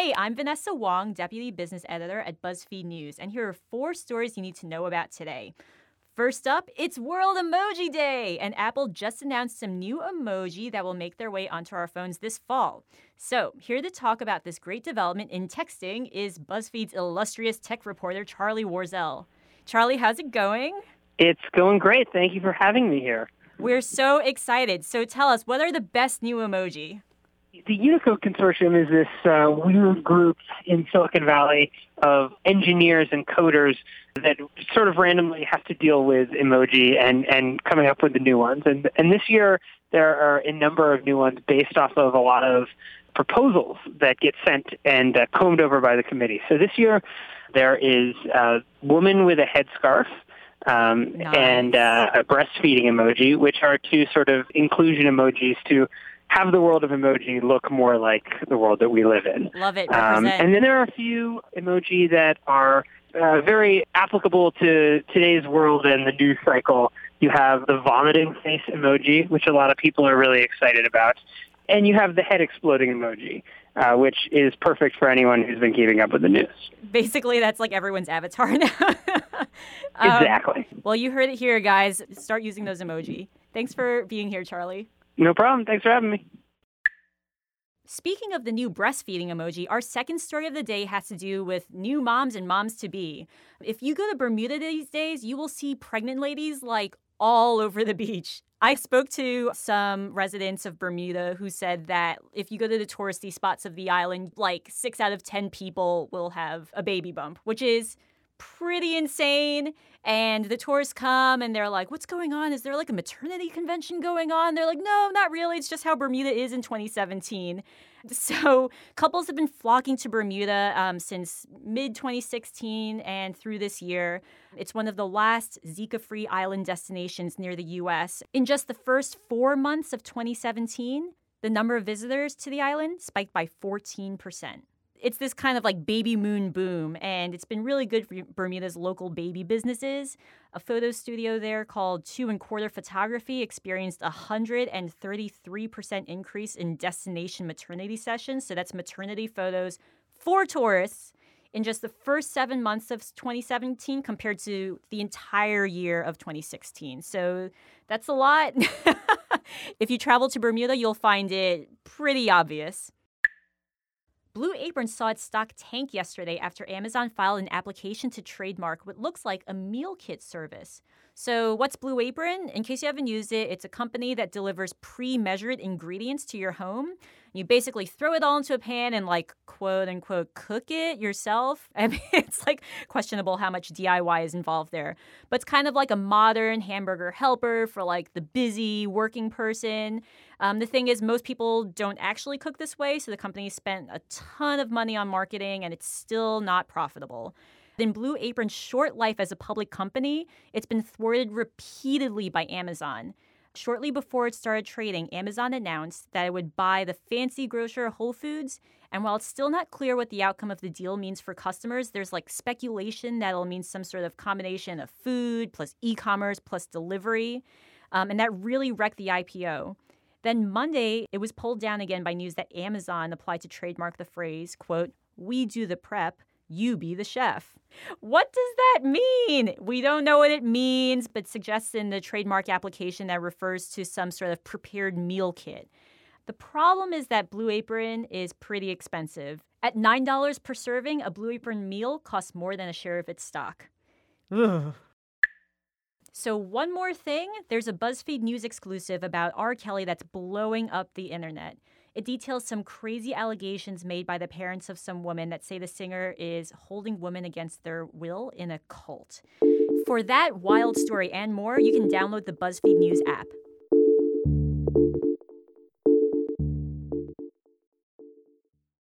Hey, I'm Vanessa Wong, Deputy Business Editor at BuzzFeed News, and here are four stories you need to know about today. First up, it's World Emoji Day, and Apple just announced some new emoji that will make their way onto our phones this fall. So, here to talk about this great development in texting is BuzzFeed's illustrious tech reporter, Charlie Warzel. Charlie, how's it going? It's going great. Thank you for having me here. We're so excited. So, tell us, what are the best new emoji? The Unicode Consortium is this uh, weird group in Silicon Valley of engineers and coders that sort of randomly have to deal with emoji and, and coming up with the new ones. And, and this year, there are a number of new ones based off of a lot of proposals that get sent and uh, combed over by the committee. So this year, there is a woman with a headscarf um, Nice. and uh, a breastfeeding emoji, which are two sort of inclusion emojis to have the world of emoji look more like the world that we live in. Love it. Um, and then there are a few emoji that are uh, very applicable to today's world and the news cycle. You have the vomiting face emoji, which a lot of people are really excited about. And you have the head exploding emoji, uh, which is perfect for anyone who's been keeping up with the news. Basically, that's like everyone's avatar now. Um, Exactly. well, you heard it here, guys. Start using those emoji. Thanks for being here, Charlie. No problem. Thanks for having me. Speaking of the new breastfeeding emoji, our second story of the day has to do with new moms and moms to be. If you go to Bermuda these days, you will see pregnant ladies like all over the beach. I spoke to some residents of Bermuda who said that if you go to the touristy spots of the island, like six out of 10 people will have a baby bump, which is pretty insane. And the tourists come and they're like, What's going on? Is there like a maternity convention going on? They're like, No, not really. It's just how Bermuda is in 2017. So couples have been flocking to Bermuda um, since mid 2016 and through this year. It's one of the last Zika free island destinations near the US. In just the first four months of 2017, the number of visitors to the island spiked by 14% it's this kind of like baby moon boom, and it's been really good for Bermuda's local baby businesses. A photo studio there called Two and Quarter Photography experienced a 133% increase in destination maternity sessions. So that's maternity photos for tourists in just the first seven months of 2017 compared to the entire year of 2016. So that's a lot. if you travel to Bermuda, you'll find it pretty obvious. Blue Apron saw its stock tank yesterday after Amazon filed an application to trademark what looks like a meal kit service. So, what's Blue Apron? In case you haven't used it, it's a company that delivers pre measured ingredients to your home. You basically throw it all into a pan and, like, quote unquote, cook it yourself. I mean, it's like questionable how much DIY is involved there. But it's kind of like a modern hamburger helper for, like, the busy working person. Um, the thing is, most people don't actually cook this way, so the company spent a ton of money on marketing and it's still not profitable. In Blue Apron's short life as a public company, it's been thwarted repeatedly by Amazon. Shortly before it started trading, Amazon announced that it would buy the fancy grocer Whole Foods. And while it's still not clear what the outcome of the deal means for customers, there's like speculation that it'll mean some sort of combination of food plus e commerce plus delivery. Um, and that really wrecked the IPO. Then Monday, it was pulled down again by news that Amazon applied to trademark the phrase, quote, we do the prep, you be the chef. What does that mean? We don't know what it means, but suggests in the trademark application that refers to some sort of prepared meal kit. The problem is that Blue Apron is pretty expensive. At $9 per serving, a Blue Apron meal costs more than a share of its stock. Ugh. So, one more thing there's a BuzzFeed News exclusive about R. Kelly that's blowing up the internet. It details some crazy allegations made by the parents of some women that say the singer is holding women against their will in a cult. For that wild story and more, you can download the BuzzFeed News app.